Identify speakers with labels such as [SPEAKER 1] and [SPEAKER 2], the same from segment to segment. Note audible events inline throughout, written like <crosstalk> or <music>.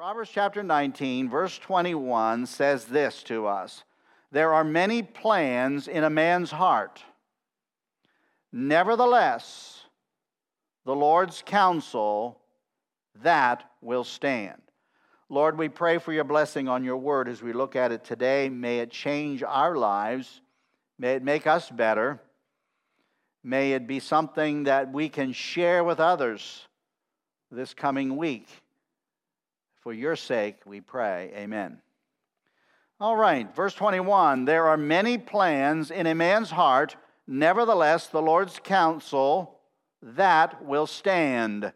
[SPEAKER 1] Proverbs chapter 19, verse 21 says this to us There are many plans in a man's heart. Nevertheless, the Lord's counsel that will stand. Lord, we pray for your blessing on your word as we look at it today. May it change our lives. May it make us better. May it be something that we can share with others this coming week. For your sake, we pray. Amen. All right, verse 21 There are many plans in a man's heart, nevertheless, the Lord's counsel that will stand.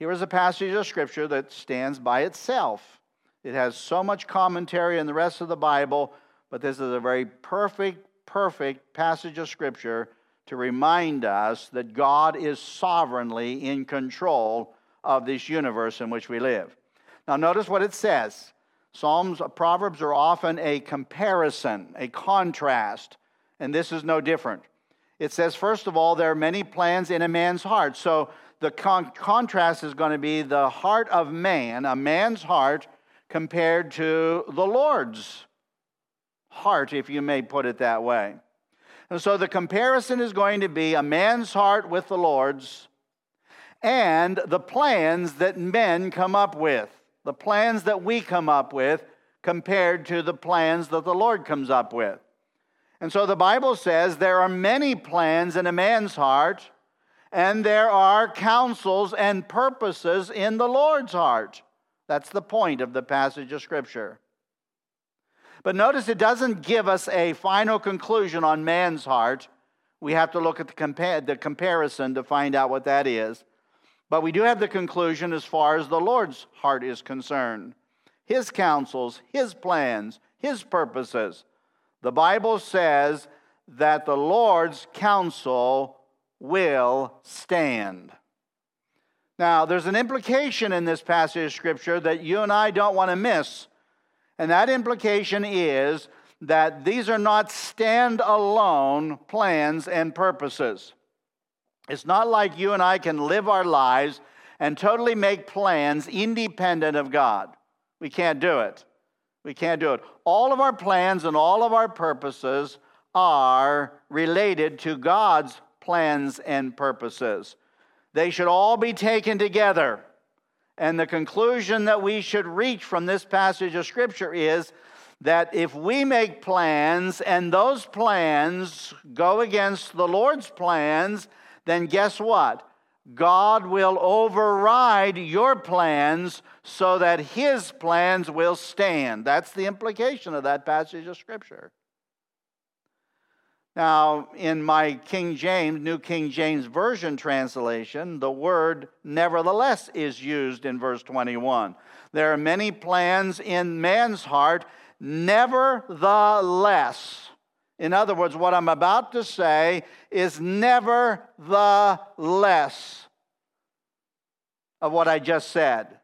[SPEAKER 1] Here is a passage of scripture that stands by itself. It has so much commentary in the rest of the Bible, but this is a very perfect, perfect passage of scripture to remind us that God is sovereignly in control of this universe in which we live. Now, notice what it says. Psalms, Proverbs are often a comparison, a contrast, and this is no different. It says, first of all, there are many plans in a man's heart. So the con- contrast is going to be the heart of man, a man's heart, compared to the Lord's heart, if you may put it that way. And so the comparison is going to be a man's heart with the Lord's and the plans that men come up with the plans that we come up with compared to the plans that the Lord comes up with. And so the Bible says there are many plans in a man's heart, and there are counsels and purposes in the Lord's heart. That's the point of the passage of Scripture. But notice it doesn't give us a final conclusion on man's heart. We have to look at the, compa- the comparison to find out what that is. But we do have the conclusion as far as the Lord's heart is concerned His counsels, His plans, His purposes. The Bible says that the Lord's counsel will stand. Now, there's an implication in this passage of Scripture that you and I don't want to miss. And that implication is that these are not stand-alone plans and purposes. It's not like you and I can live our lives and totally make plans independent of God. We can't do it. We can't do it. All of our plans and all of our purposes are related to God's plans and purposes. They should all be taken together. And the conclusion that we should reach from this passage of Scripture is that if we make plans and those plans go against the Lord's plans, then guess what? God will override your plans so that his plans will stand. That's the implication of that passage of Scripture. Now, in my King James, New King James Version translation, the word nevertheless is used in verse 21. There are many plans in man's heart, nevertheless. In other words, what I'm about to say is never the less of what I just said.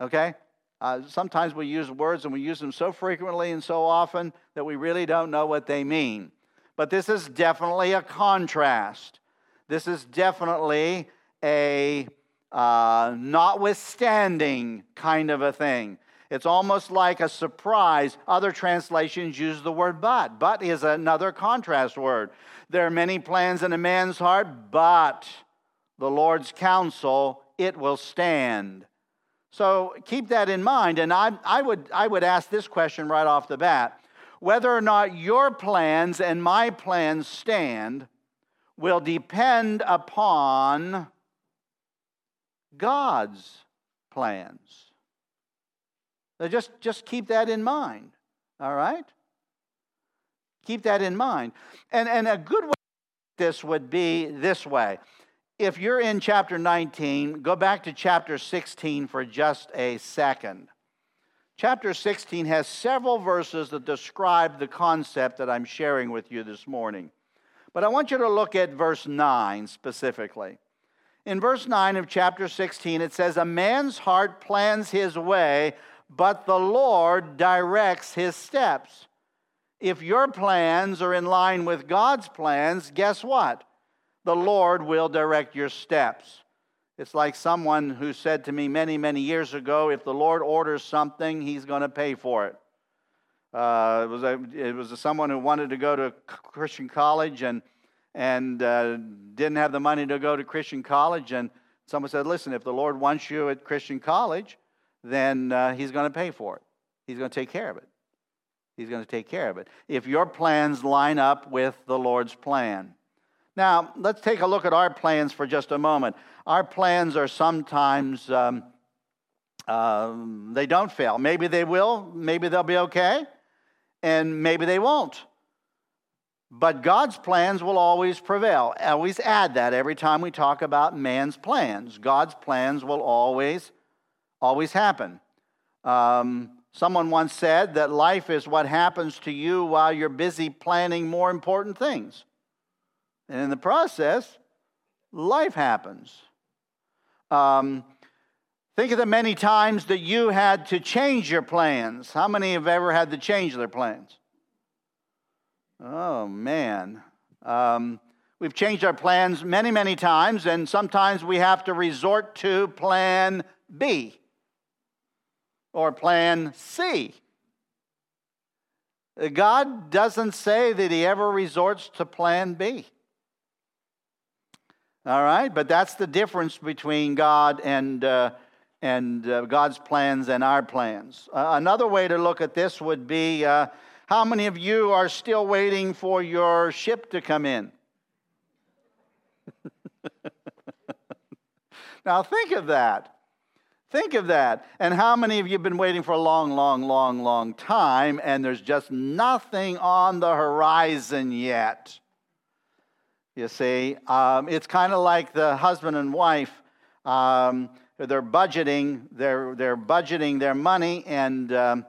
[SPEAKER 1] Okay? Uh, sometimes we use words and we use them so frequently and so often that we really don't know what they mean. But this is definitely a contrast. This is definitely a uh, notwithstanding kind of a thing. It's almost like a surprise. Other translations use the word but. But is another contrast word. There are many plans in a man's heart, but the Lord's counsel, it will stand. So keep that in mind. And I, I, would, I would ask this question right off the bat whether or not your plans and my plans stand will depend upon God's plans. So just, just keep that in mind, all right? Keep that in mind. And, and a good way this would be this way. If you're in chapter 19, go back to chapter 16 for just a second. Chapter 16 has several verses that describe the concept that I'm sharing with you this morning. But I want you to look at verse 9 specifically. In verse 9 of chapter 16, it says, A man's heart plans his way, but the Lord directs his steps. If your plans are in line with God's plans, guess what? The Lord will direct your steps. It's like someone who said to me many, many years ago if the Lord orders something, he's going to pay for it. Uh, it was, a, it was someone who wanted to go to Christian college and, and uh, didn't have the money to go to Christian college. And someone said, Listen, if the Lord wants you at Christian college, then uh, he's going to pay for it. He's going to take care of it. He's going to take care of it. If your plans line up with the Lord's plan. Now, let's take a look at our plans for just a moment. Our plans are sometimes, um, uh, they don't fail. Maybe they will, maybe they'll be okay, and maybe they won't. But God's plans will always prevail. I always add that every time we talk about man's plans. God's plans will always, always happen. Um, someone once said that life is what happens to you while you're busy planning more important things. And in the process, life happens. Um, think of the many times that you had to change your plans. How many have ever had to change their plans? Oh, man. Um, we've changed our plans many, many times, and sometimes we have to resort to plan B or plan C. God doesn't say that He ever resorts to plan B. All right, but that's the difference between God and, uh, and uh, God's plans and our plans. Uh, another way to look at this would be uh, how many of you are still waiting for your ship to come in? <laughs> now, think of that. Think of that. And how many of you have been waiting for a long, long, long, long time and there's just nothing on the horizon yet? You see, um, it's kind of like the husband and wife. Um, they're budgeting, they're, they're budgeting their money, and, um,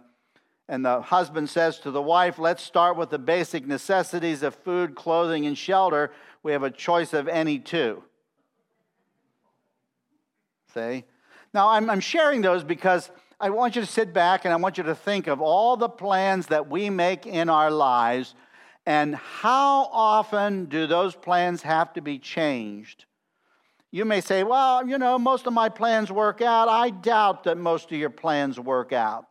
[SPEAKER 1] and the husband says to the wife, Let's start with the basic necessities of food, clothing, and shelter. We have a choice of any two. See? Now, I'm, I'm sharing those because I want you to sit back and I want you to think of all the plans that we make in our lives and how often do those plans have to be changed? You may say, well, you know, most of my plans work out. I doubt that most of your plans work out.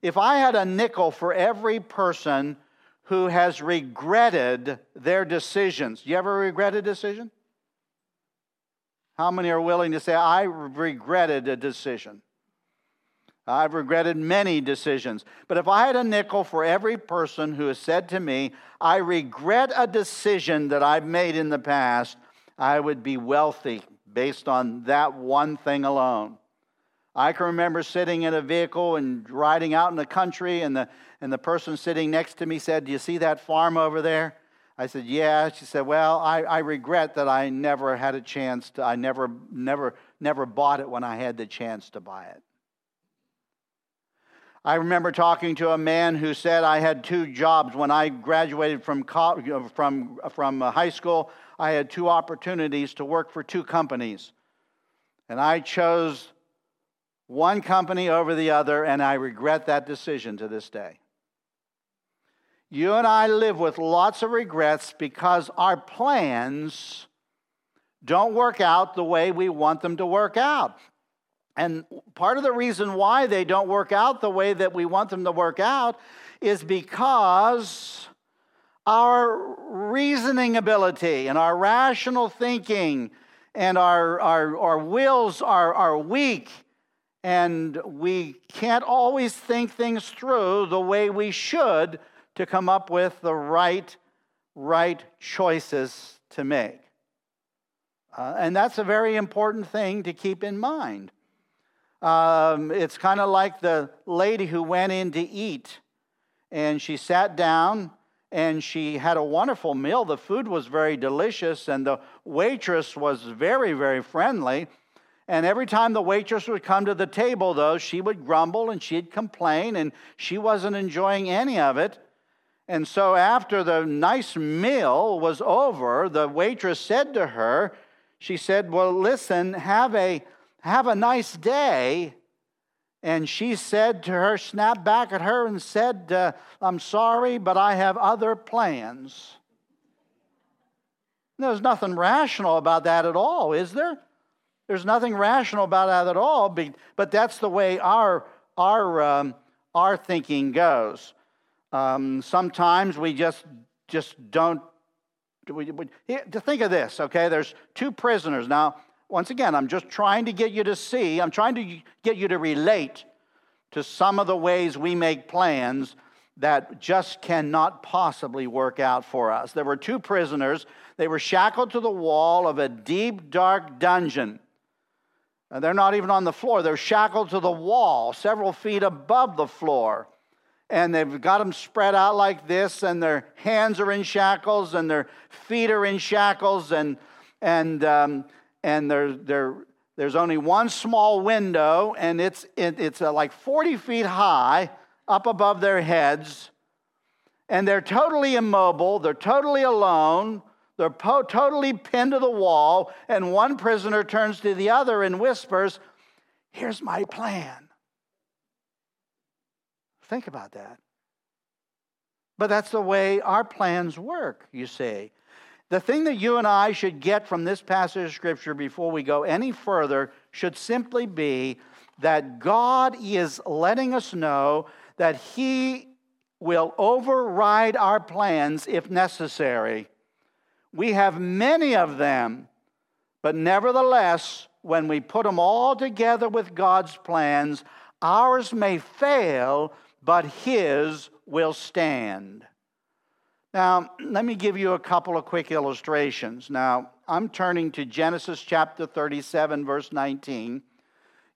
[SPEAKER 1] If I had a nickel for every person who has regretted their decisions, you ever regret a decision? How many are willing to say, I regretted a decision? I've regretted many decisions. But if I had a nickel for every person who has said to me, I regret a decision that I've made in the past, I would be wealthy based on that one thing alone. I can remember sitting in a vehicle and riding out in the country, and the, and the person sitting next to me said, Do you see that farm over there? I said, Yeah. She said, Well, I, I regret that I never had a chance to, I never, never, never bought it when I had the chance to buy it. I remember talking to a man who said I had two jobs when I graduated from, from, from uh, high school. I had two opportunities to work for two companies. And I chose one company over the other, and I regret that decision to this day. You and I live with lots of regrets because our plans don't work out the way we want them to work out. And part of the reason why they don't work out the way that we want them to work out is because our reasoning ability and our rational thinking and our, our, our wills are, are weak, and we can't always think things through the way we should to come up with the right, right choices to make. Uh, and that's a very important thing to keep in mind. Um, it's kind of like the lady who went in to eat and she sat down and she had a wonderful meal. The food was very delicious and the waitress was very, very friendly. And every time the waitress would come to the table, though, she would grumble and she'd complain, and she wasn't enjoying any of it. And so, after the nice meal was over, the waitress said to her, She said, Well, listen, have a have a nice day. And she said to her, snapped back at her and said, uh, I'm sorry, but I have other plans. There's nothing rational about that at all, is there? There's nothing rational about that at all, but that's the way our, our, um, our thinking goes. Um, sometimes we just, just don't. We, we, to think of this, okay? There's two prisoners. Now, once again, I'm just trying to get you to see, I'm trying to get you to relate to some of the ways we make plans that just cannot possibly work out for us. There were two prisoners. They were shackled to the wall of a deep, dark dungeon. And they're not even on the floor, they're shackled to the wall, several feet above the floor. And they've got them spread out like this, and their hands are in shackles, and their feet are in shackles, and, and, um, and they're, they're, there's only one small window, and it's, it, it's uh, like 40 feet high up above their heads. And they're totally immobile, they're totally alone, they're po- totally pinned to the wall. And one prisoner turns to the other and whispers, Here's my plan. Think about that. But that's the way our plans work, you see. The thing that you and I should get from this passage of Scripture before we go any further should simply be that God is letting us know that He will override our plans if necessary. We have many of them, but nevertheless, when we put them all together with God's plans, ours may fail, but His will stand. Now, let me give you a couple of quick illustrations. Now, I'm turning to Genesis chapter 37, verse 19.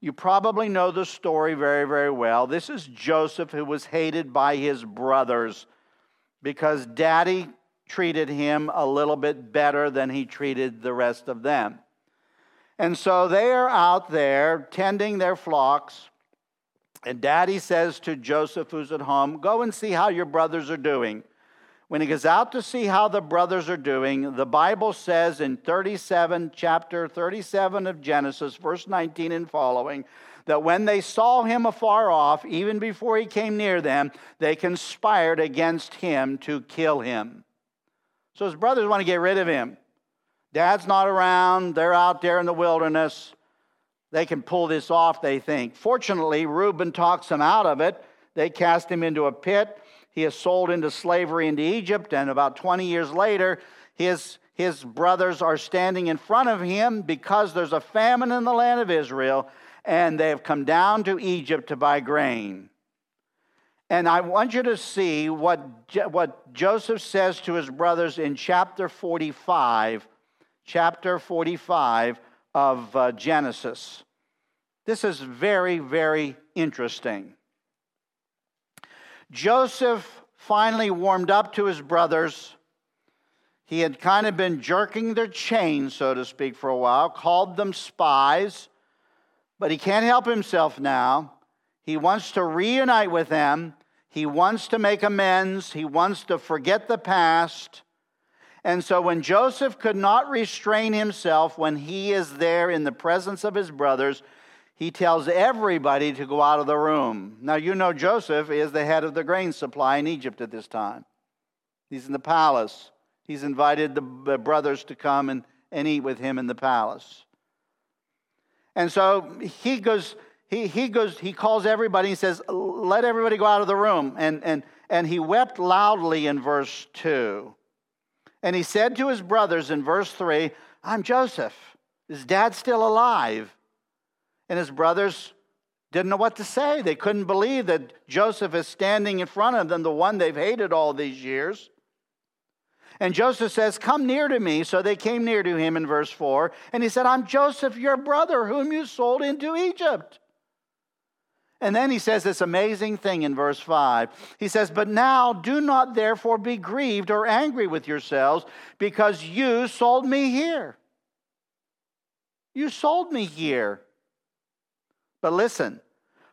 [SPEAKER 1] You probably know the story very, very well. This is Joseph who was hated by his brothers because daddy treated him a little bit better than he treated the rest of them. And so they are out there tending their flocks. And daddy says to Joseph, who's at home, Go and see how your brothers are doing. When he goes out to see how the brothers are doing, the Bible says in 37, chapter 37 of Genesis, verse 19 and following, that when they saw him afar off, even before he came near them, they conspired against him to kill him. So his brothers want to get rid of him. Dad's not around, they're out there in the wilderness. They can pull this off, they think. Fortunately, Reuben talks them out of it. They cast him into a pit. He is sold into slavery into Egypt, and about 20 years later, his, his brothers are standing in front of him because there's a famine in the land of Israel, and they have come down to Egypt to buy grain. And I want you to see what, what Joseph says to his brothers in chapter 45, chapter 45 of uh, Genesis. This is very, very interesting. Joseph finally warmed up to his brothers. He had kind of been jerking their chains, so to speak, for a while, called them spies, but he can't help himself now. He wants to reunite with them. He wants to make amends. He wants to forget the past. And so, when Joseph could not restrain himself when he is there in the presence of his brothers, he tells everybody to go out of the room. Now, you know Joseph is the head of the grain supply in Egypt at this time. He's in the palace. He's invited the brothers to come and, and eat with him in the palace. And so he goes, he, he goes, he calls everybody, he says, Let everybody go out of the room. And, and, and he wept loudly in verse 2. And he said to his brothers in verse 3, I'm Joseph. Is dad still alive? And his brothers didn't know what to say. They couldn't believe that Joseph is standing in front of them, the one they've hated all these years. And Joseph says, Come near to me. So they came near to him in verse 4. And he said, I'm Joseph, your brother, whom you sold into Egypt. And then he says this amazing thing in verse 5. He says, But now do not therefore be grieved or angry with yourselves because you sold me here. You sold me here. But listen,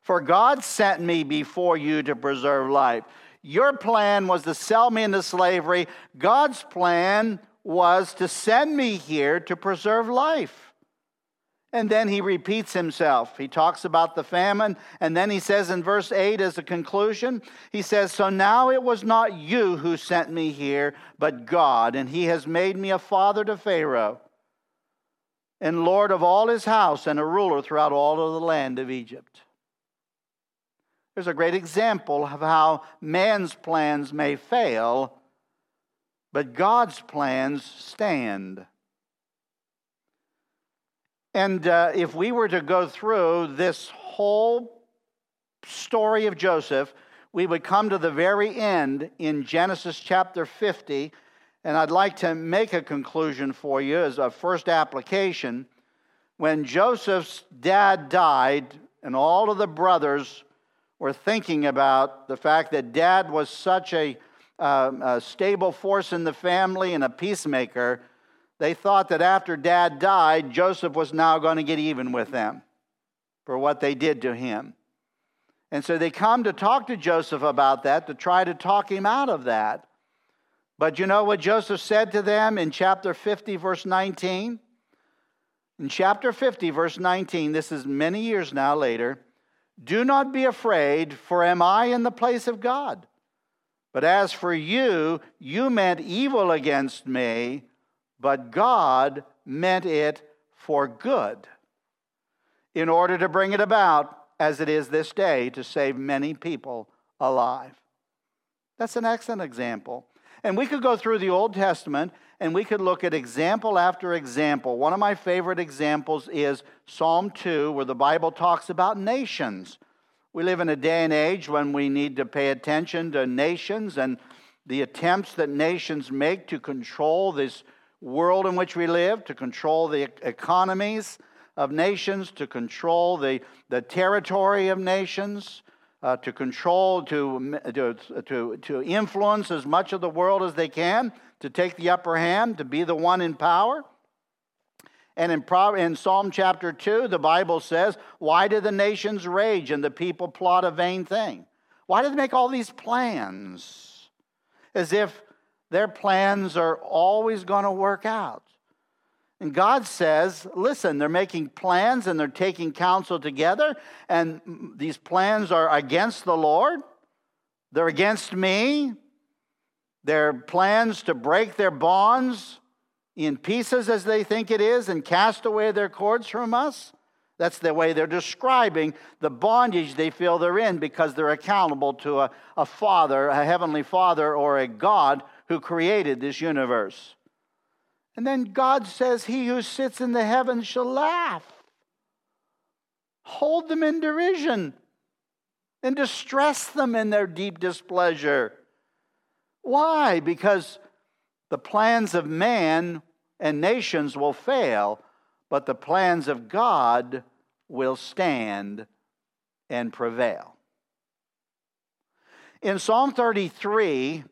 [SPEAKER 1] for God sent me before you to preserve life. Your plan was to sell me into slavery. God's plan was to send me here to preserve life. And then he repeats himself. He talks about the famine. And then he says in verse 8, as a conclusion, he says, So now it was not you who sent me here, but God. And he has made me a father to Pharaoh and Lord of all his house and a ruler throughout all of the land of Egypt. There's a great example of how man's plans may fail, but God's plans stand. And uh, if we were to go through this whole story of Joseph, we would come to the very end in Genesis chapter 50. And I'd like to make a conclusion for you as a first application. When Joseph's dad died, and all of the brothers were thinking about the fact that dad was such a, uh, a stable force in the family and a peacemaker, they thought that after dad died, Joseph was now going to get even with them for what they did to him. And so they come to talk to Joseph about that, to try to talk him out of that. But you know what Joseph said to them in chapter 50, verse 19? In chapter 50, verse 19, this is many years now later. Do not be afraid, for am I in the place of God? But as for you, you meant evil against me, but God meant it for good, in order to bring it about as it is this day to save many people alive. That's an excellent example. And we could go through the Old Testament and we could look at example after example. One of my favorite examples is Psalm 2, where the Bible talks about nations. We live in a day and age when we need to pay attention to nations and the attempts that nations make to control this world in which we live, to control the economies of nations, to control the, the territory of nations, uh, to control, to, to, to, to influence as much of the world as they can, to take the upper hand, to be the one in power. And in, in Psalm chapter 2, the Bible says, Why do the nations rage and the people plot a vain thing? Why do they make all these plans? As if their plans are always going to work out. And God says, listen, they're making plans and they're taking counsel together, and these plans are against the Lord. They're against me. They're plans to break their bonds in pieces as they think it is and cast away their cords from us. That's the way they're describing the bondage they feel they're in because they're accountable to a, a father, a heavenly father, or a God who created this universe. And then God says, He who sits in the heavens shall laugh. Hold them in derision and distress them in their deep displeasure. Why? Because the plans of man and nations will fail, but the plans of God will stand and prevail. In Psalm 33,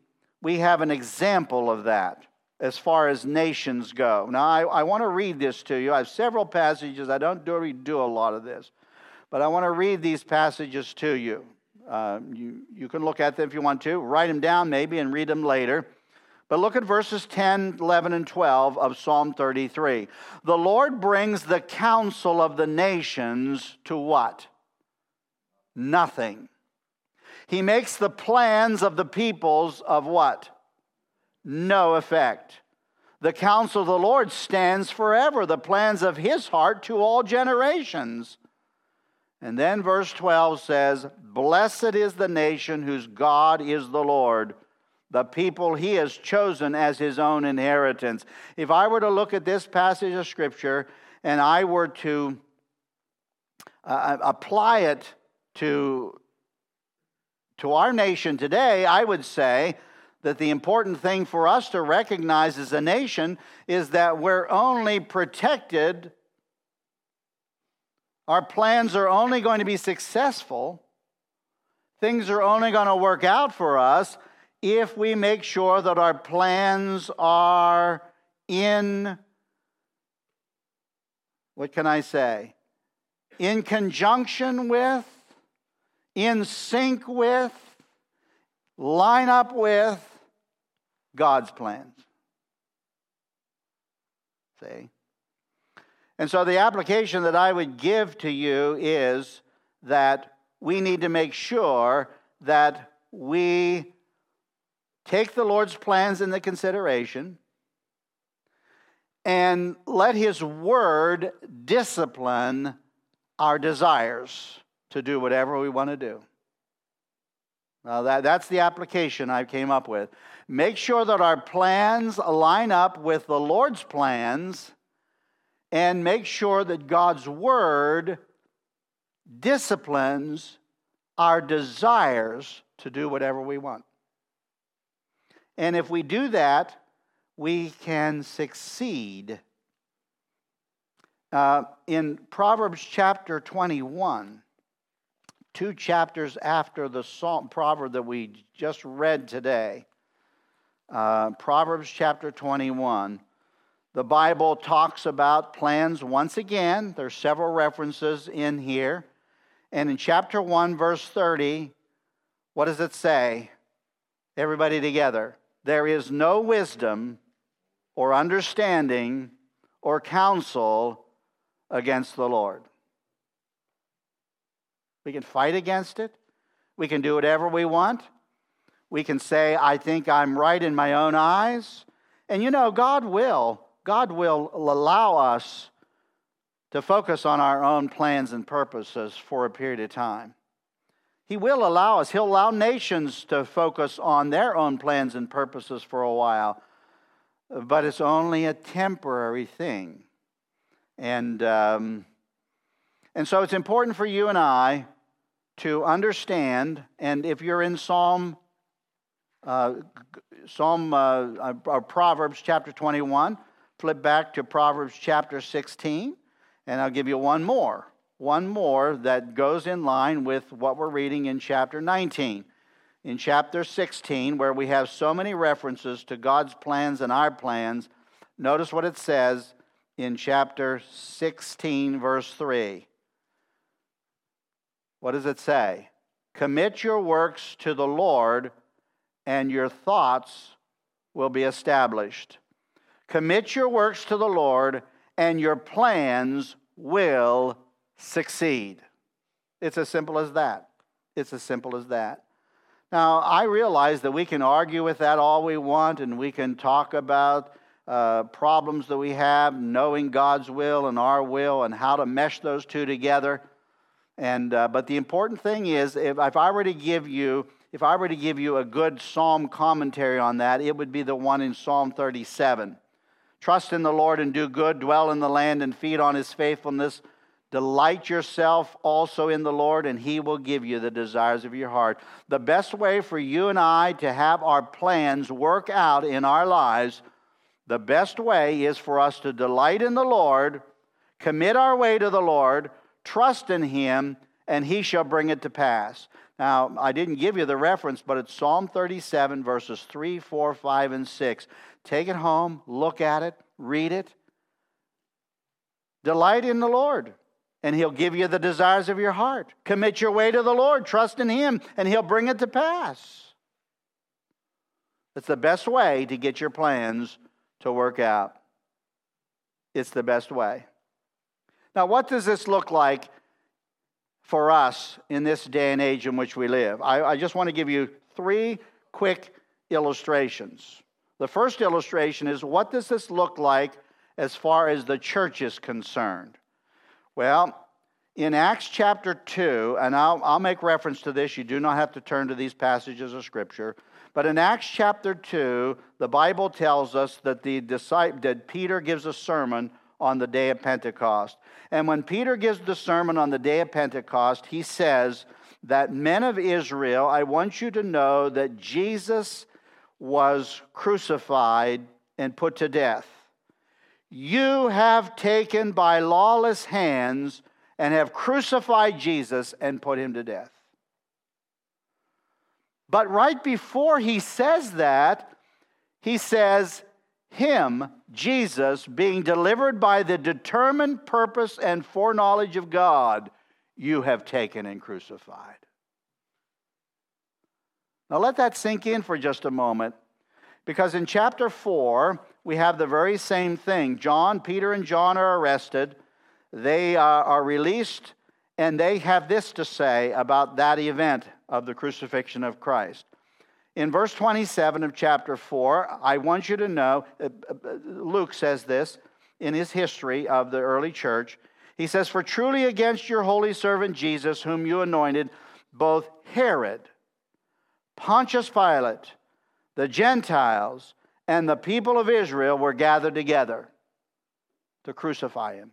[SPEAKER 1] we have an example of that as far as nations go. Now, I, I want to read this to you. I have several passages. I don't do, do a lot of this, but I want to read these passages to you. Uh, you. You can look at them if you want to, write them down maybe, and read them later. But look at verses 10, 11, and 12 of Psalm 33. The Lord brings the counsel of the nations to what? Nothing. He makes the plans of the peoples of what? no effect. The counsel of the Lord stands forever, the plans of his heart to all generations. And then verse 12 says, Blessed is the nation whose God is the Lord, the people he has chosen as his own inheritance. If I were to look at this passage of Scripture and I were to uh, apply it to, to our nation today, I would say, that the important thing for us to recognize as a nation is that we're only protected, our plans are only going to be successful, things are only going to work out for us if we make sure that our plans are in, what can I say? In conjunction with, in sync with, line up with God's plans. See? And so the application that I would give to you is that we need to make sure that we take the Lord's plans into consideration and let His Word discipline our desires to do whatever we want to do. Now, that, that's the application I came up with. Make sure that our plans line up with the Lord's plans, and make sure that God's Word disciplines our desires to do whatever we want. And if we do that, we can succeed. Uh, in Proverbs chapter 21, two chapters after the psalm, proverb that we just read today, uh, Proverbs chapter 21, the Bible talks about plans once again. There's several references in here. And in chapter 1, verse 30, what does it say? Everybody together. There is no wisdom or understanding or counsel against the Lord. We can fight against it. We can do whatever we want. We can say, I think I'm right in my own eyes. And you know, God will. God will allow us to focus on our own plans and purposes for a period of time. He will allow us, He'll allow nations to focus on their own plans and purposes for a while, but it's only a temporary thing. And, um, and so it's important for you and I to understand, and if you're in Psalm, uh, Psalm, uh, uh, Proverbs chapter 21, flip back to Proverbs chapter 16. And I'll give you one more, one more that goes in line with what we're reading in chapter 19. In chapter 16, where we have so many references to God's plans and our plans, notice what it says in chapter 16, verse 3. What does it say? Commit your works to the Lord, and your thoughts will be established. Commit your works to the Lord, and your plans will succeed. It's as simple as that. It's as simple as that. Now, I realize that we can argue with that all we want, and we can talk about uh, problems that we have, knowing God's will and our will, and how to mesh those two together. And uh, but the important thing is, if, if I were to give you, if I were to give you a good Psalm commentary on that, it would be the one in Psalm 37. Trust in the Lord and do good, dwell in the land and feed on his faithfulness. Delight yourself also in the Lord, and he will give you the desires of your heart. The best way for you and I to have our plans work out in our lives, the best way is for us to delight in the Lord, commit our way to the Lord, trust in him, and he shall bring it to pass. Now, I didn't give you the reference, but it's Psalm 37, verses 3, 4, 5, and 6. Take it home, look at it, read it. Delight in the Lord, and He'll give you the desires of your heart. Commit your way to the Lord, trust in Him, and He'll bring it to pass. It's the best way to get your plans to work out. It's the best way. Now, what does this look like for us in this day and age in which we live? I, I just want to give you three quick illustrations. The first illustration is what does this look like as far as the church is concerned? Well, in Acts chapter 2, and I'll, I'll make reference to this, you do not have to turn to these passages of Scripture. But in Acts chapter 2, the Bible tells us that, the that Peter gives a sermon on the day of Pentecost. And when Peter gives the sermon on the day of Pentecost, he says that men of Israel, I want you to know that Jesus was crucified and put to death. You have taken by lawless hands and have crucified Jesus and put him to death. But right before he says that, he says, Him, Jesus, being delivered by the determined purpose and foreknowledge of God, you have taken and crucified. Now let that sink in for just a moment because in chapter 4, we have the very same thing. John, Peter, and John are arrested. They uh, are released, and they have this to say about that event of the crucifixion of Christ. In verse 27 of chapter 4, I want you to know, uh, uh, Luke says this in his history of the early church. He says, For truly against your holy servant Jesus, whom you anointed, both Herod, Pontius Pilate, the Gentiles, and the people of Israel were gathered together to crucify him,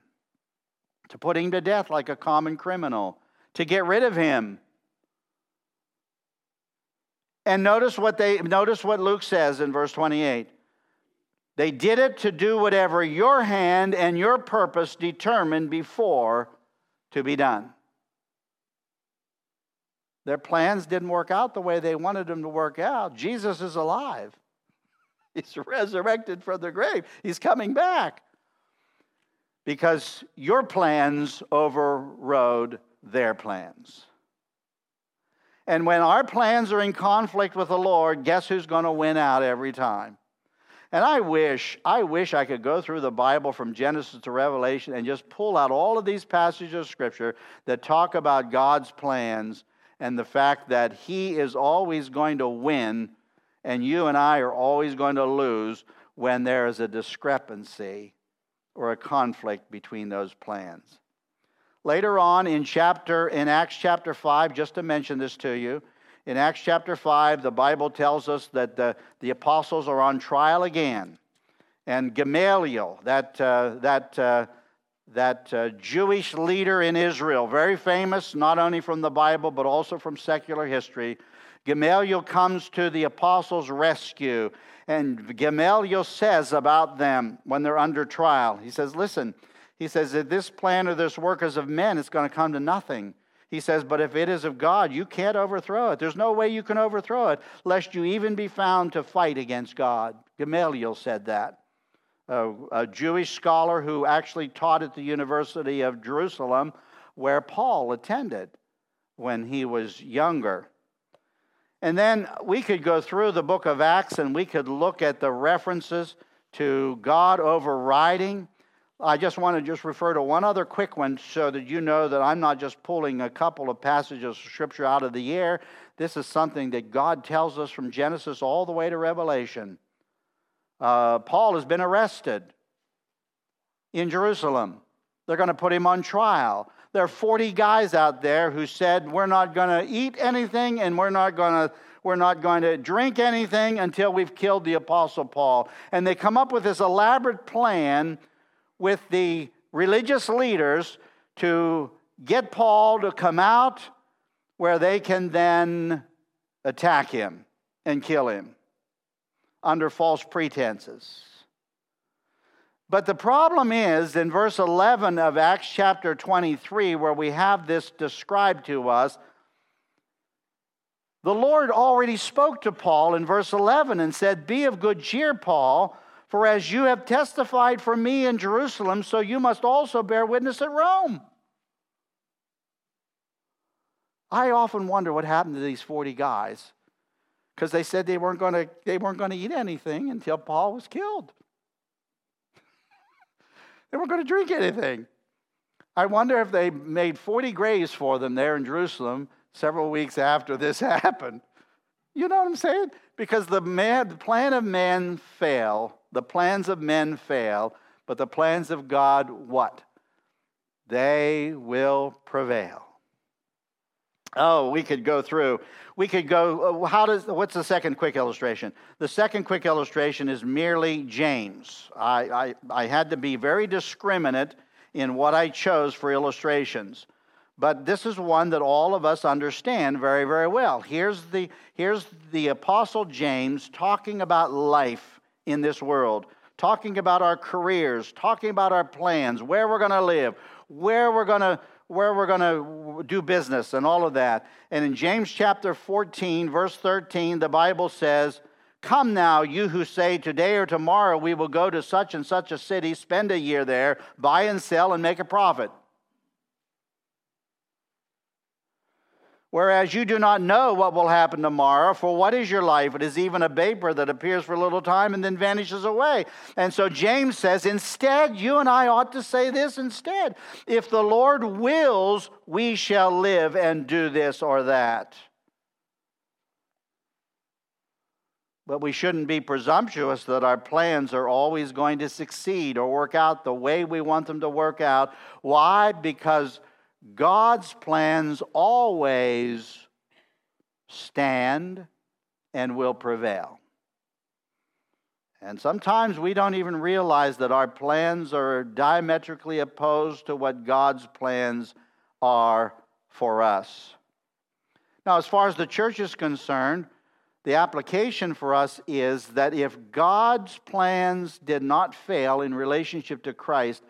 [SPEAKER 1] to put him to death like a common criminal, to get rid of him. And notice what they notice what Luke says in verse 28. They did it to do whatever your hand and your purpose determined before to be done. Their plans didn't work out the way they wanted them to work out. Jesus is alive. <laughs> He's resurrected from the grave. He's coming back. Because your plans overrode their plans. And when our plans are in conflict with the Lord, guess who's going to win out every time? And I wish, I wish I could go through the Bible from Genesis to Revelation and just pull out all of these passages of Scripture that talk about God's plans and the fact that He is always going to win and you and I are always going to lose when there is a discrepancy or a conflict between those plans. Later on in chapter in Acts chapter 5 just to mention this to you in Acts chapter 5, the Bible tells us that the, the apostles are on trial again. And Gamaliel, that, uh, that, uh, that uh, Jewish leader in Israel, very famous not only from the Bible but also from secular history, Gamaliel comes to the apostles' rescue. And Gamaliel says about them when they're under trial, he says, Listen, he says that this plan or this work is of men, it's going to come to nothing. He says, But if it is of God, you can't overthrow it. There's no way you can overthrow it, lest you even be found to fight against God. Gamaliel said that. A, a Jewish scholar who actually taught at the University of Jerusalem, where Paul attended when he was younger. And then we could go through the book of Acts and we could look at the references to God overriding I just want to just refer to one other quick one so that you know that I'm not just pulling a couple of passages of Scripture out of the air. This is something that God tells us from Genesis all the way to Revelation. Uh, Paul has been arrested in Jerusalem. They're going to put him on trial. There are 40 guys out there who said, We're not going to eat anything and we're not going to. We're not going to drink anything until we've killed the Apostle Paul. And they come up with this elaborate plan with the religious leaders to get Paul to come out where they can then attack him and kill him under false pretenses. But the problem is in verse 11 of Acts chapter 23, where we have this described to us, the Lord already spoke to Paul in verse 11 and said, Be of good cheer, Paul, for as you have testified for me in Jerusalem, so you must also bear witness at Rome. I often wonder what happened to these 40 guys because they said they weren't going to they weren't going to eat anything until Paul was killed. <laughs> they weren't going to drink anything. I wonder if they made 40 graves for them there in Jerusalem several weeks after this <laughs> happened. You know what I'm saying? Because the, man, the plan of man fail the plans of men fail, but the plans of God, what? They will prevail. Oh, we could go through. We could go. Uh, how does? What's the second quick illustration? The second quick illustration is merely James. I, I, I had to be very discriminate in what I chose for illustrations, but this is one that all of us understand very, very well. Here's the here's the apostle James talking about life in this world, talking about our careers, talking about our plans, where we're going to live, where we're going to where we're going to do business and all of that. And in James chapter 14, verse 13, the Bible says, Come now, you who say, Today or tomorrow we will go to such and such a city, spend a year there, buy and sell, and make a profit. Whereas you do not know what will happen tomorrow, for what is your life? It is even a vapor that appears for a little time and then vanishes away. And so James says, instead, you and I ought to say this instead. If the Lord wills, we shall live and do this or that. But we shouldn't be presumptuous that our plans are always going to succeed or work out the way we want them to work out. Why? Because God's plans always stand and will prevail. And sometimes we don't even realize that our plans are diametrically opposed to what God's plans are for us. Now, as far as the church is concerned, the application for us is that if God's plans did not fail in relationship to Christ,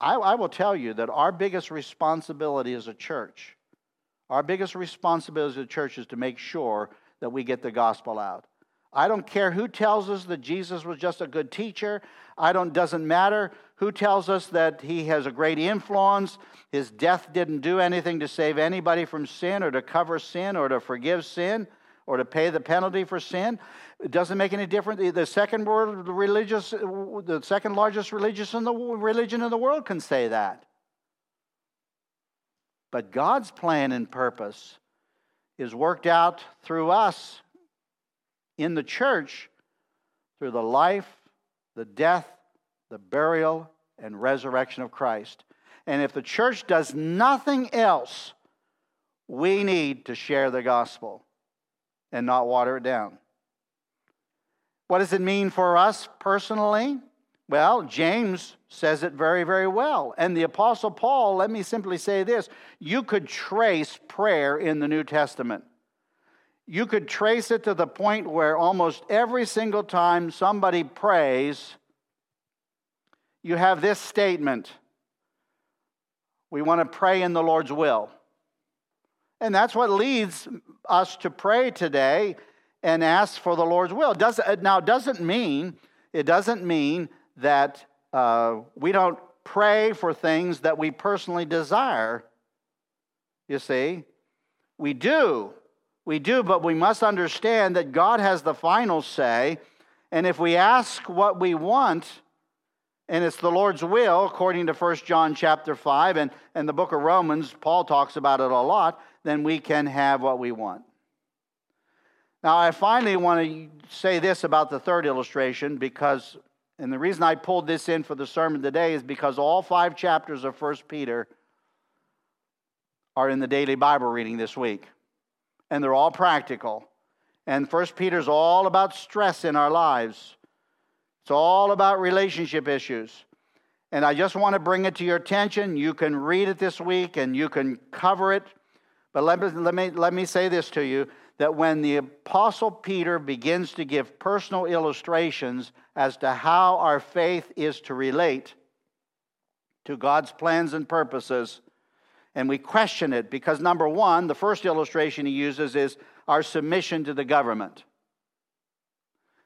[SPEAKER 1] I, I, will tell you that our biggest responsibility as a church, our biggest responsibility as a church is to make sure that we get the gospel out. I don't care who tells us that Jesus was just a good teacher. I don't doesn't matter who tells us that he has a great influence. His death didn't do anything to save anybody from sin or to cover sin or to forgive sin or to pay the penalty for sin. It doesn't make any difference. The second world religious, the second largest religious in the religion in the world can say that. But God's plan and purpose is worked out through us in the church through the life, the death, the burial, and resurrection of Christ. And if the church does nothing else, we need to share the gospel and not water it down. What does it mean for us personally? Well, James says it very, very well. And the Apostle Paul, let me simply say this you could trace prayer in the New Testament. You could trace it to the point where almost every single time somebody prays, you have this statement We want to pray in the Lord's will. And that's what leads us to pray today and ask for the Lord's will. Does, now, doesn't mean, it doesn't mean that uh, we don't pray for things that we personally desire. You see, we do. We do, but we must understand that God has the final say. And if we ask what we want, and it's the Lord's will, according to 1 John chapter 5 and, and the book of Romans, Paul talks about it a lot, then we can have what we want. Now, I finally want to say this about the third illustration because, and the reason I pulled this in for the sermon today is because all five chapters of 1 Peter are in the daily Bible reading this week, and they're all practical. And 1 Peter's all about stress in our lives, it's all about relationship issues. And I just want to bring it to your attention. You can read it this week and you can cover it. But let me, let me, let me say this to you that when the Apostle Peter begins to give personal illustrations as to how our faith is to relate to God's plans and purposes, and we question it because, number one, the first illustration he uses is our submission to the government.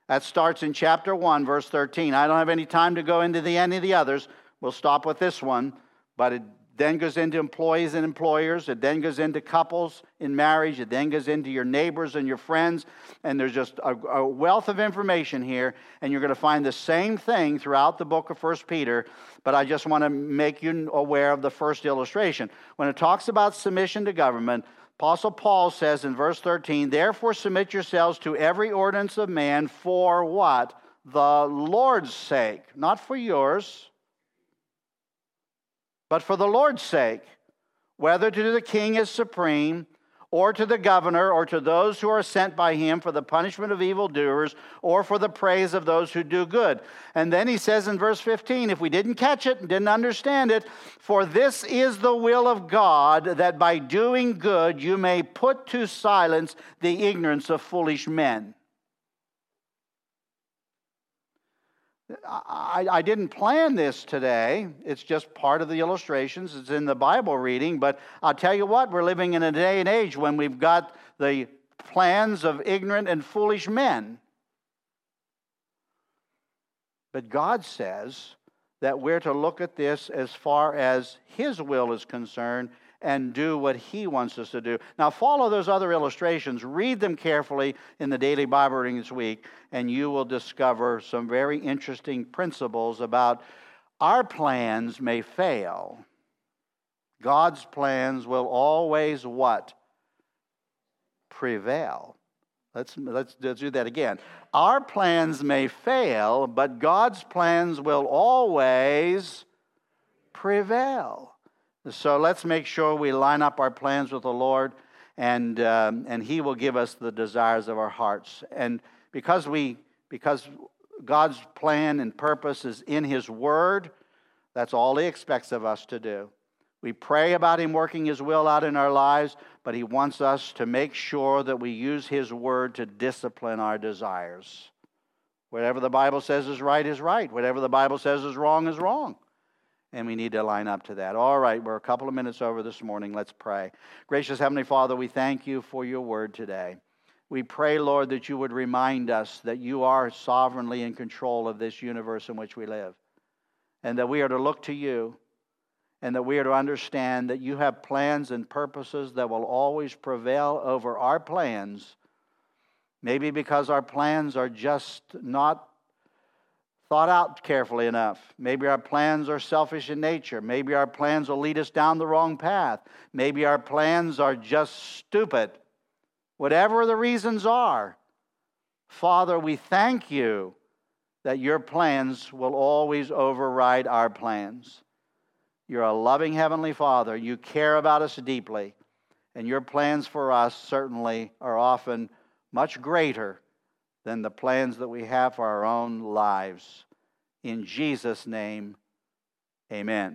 [SPEAKER 1] That starts in chapter 1, verse 13. I don't have any time to go into the, any of the others. We'll stop with this one, but it then goes into employees and employers. It then goes into couples in marriage. It then goes into your neighbors and your friends. And there's just a, a wealth of information here. And you're going to find the same thing throughout the book of First Peter. But I just want to make you aware of the first illustration. When it talks about submission to government, Apostle Paul says in verse 13, Therefore submit yourselves to every ordinance of man for what? The Lord's sake, not for yours but for the Lord's sake, whether to the king as supreme, or to the governor, or to those who are sent by him for the punishment of evildoers, or for the praise of those who do good. And then he says in verse 15, if we didn't catch it and didn't understand it, for this is the will of God, that by doing good you may put to silence the ignorance of foolish men. I, I, didn't plan this today. It's just part of the illustrations. It's in the Bible reading. But I'll tell you what, we're living in a day and age when we've got the plans of ignorant and foolish men. But God says that we're to look at this as far as His will is concerned and do what He wants us to do. Now, follow those other illustrations, read them carefully in the daily Bible reading this week, and you will discover some very interesting principles about our plans may fail. God's plans will always what? Prevail. Let's, let's, let's do that again. Our plans may fail, but God's plans will always prevail. So let's make sure we line up our plans with the Lord, and, um, and He will give us the desires of our hearts. And because, we, because God's plan and purpose is in His Word, that's all He expects of us to do. We pray about Him working His will out in our lives, but He wants us to make sure that we use His word to discipline our desires. Whatever the Bible says is right is right. Whatever the Bible says is wrong is wrong. And we need to line up to that. All right, we're a couple of minutes over this morning. Let's pray. Gracious Heavenly Father, we thank you for your word today. We pray, Lord, that you would remind us that you are sovereignly in control of this universe in which we live, and that we are to look to you and that we are to understand that you have plans and purposes that will always prevail over our plans. Maybe because our plans are just not thought out carefully enough. Maybe our plans are selfish in nature. Maybe our plans will lead us down the wrong path. Maybe our plans are just stupid. Whatever the reasons are, Father, we thank you that your plans will always override our plans. You're a loving Heavenly Father. You care about us deeply. And your plans for us certainly are often much greater than the plans that we have for our own lives. In Jesus' name, amen.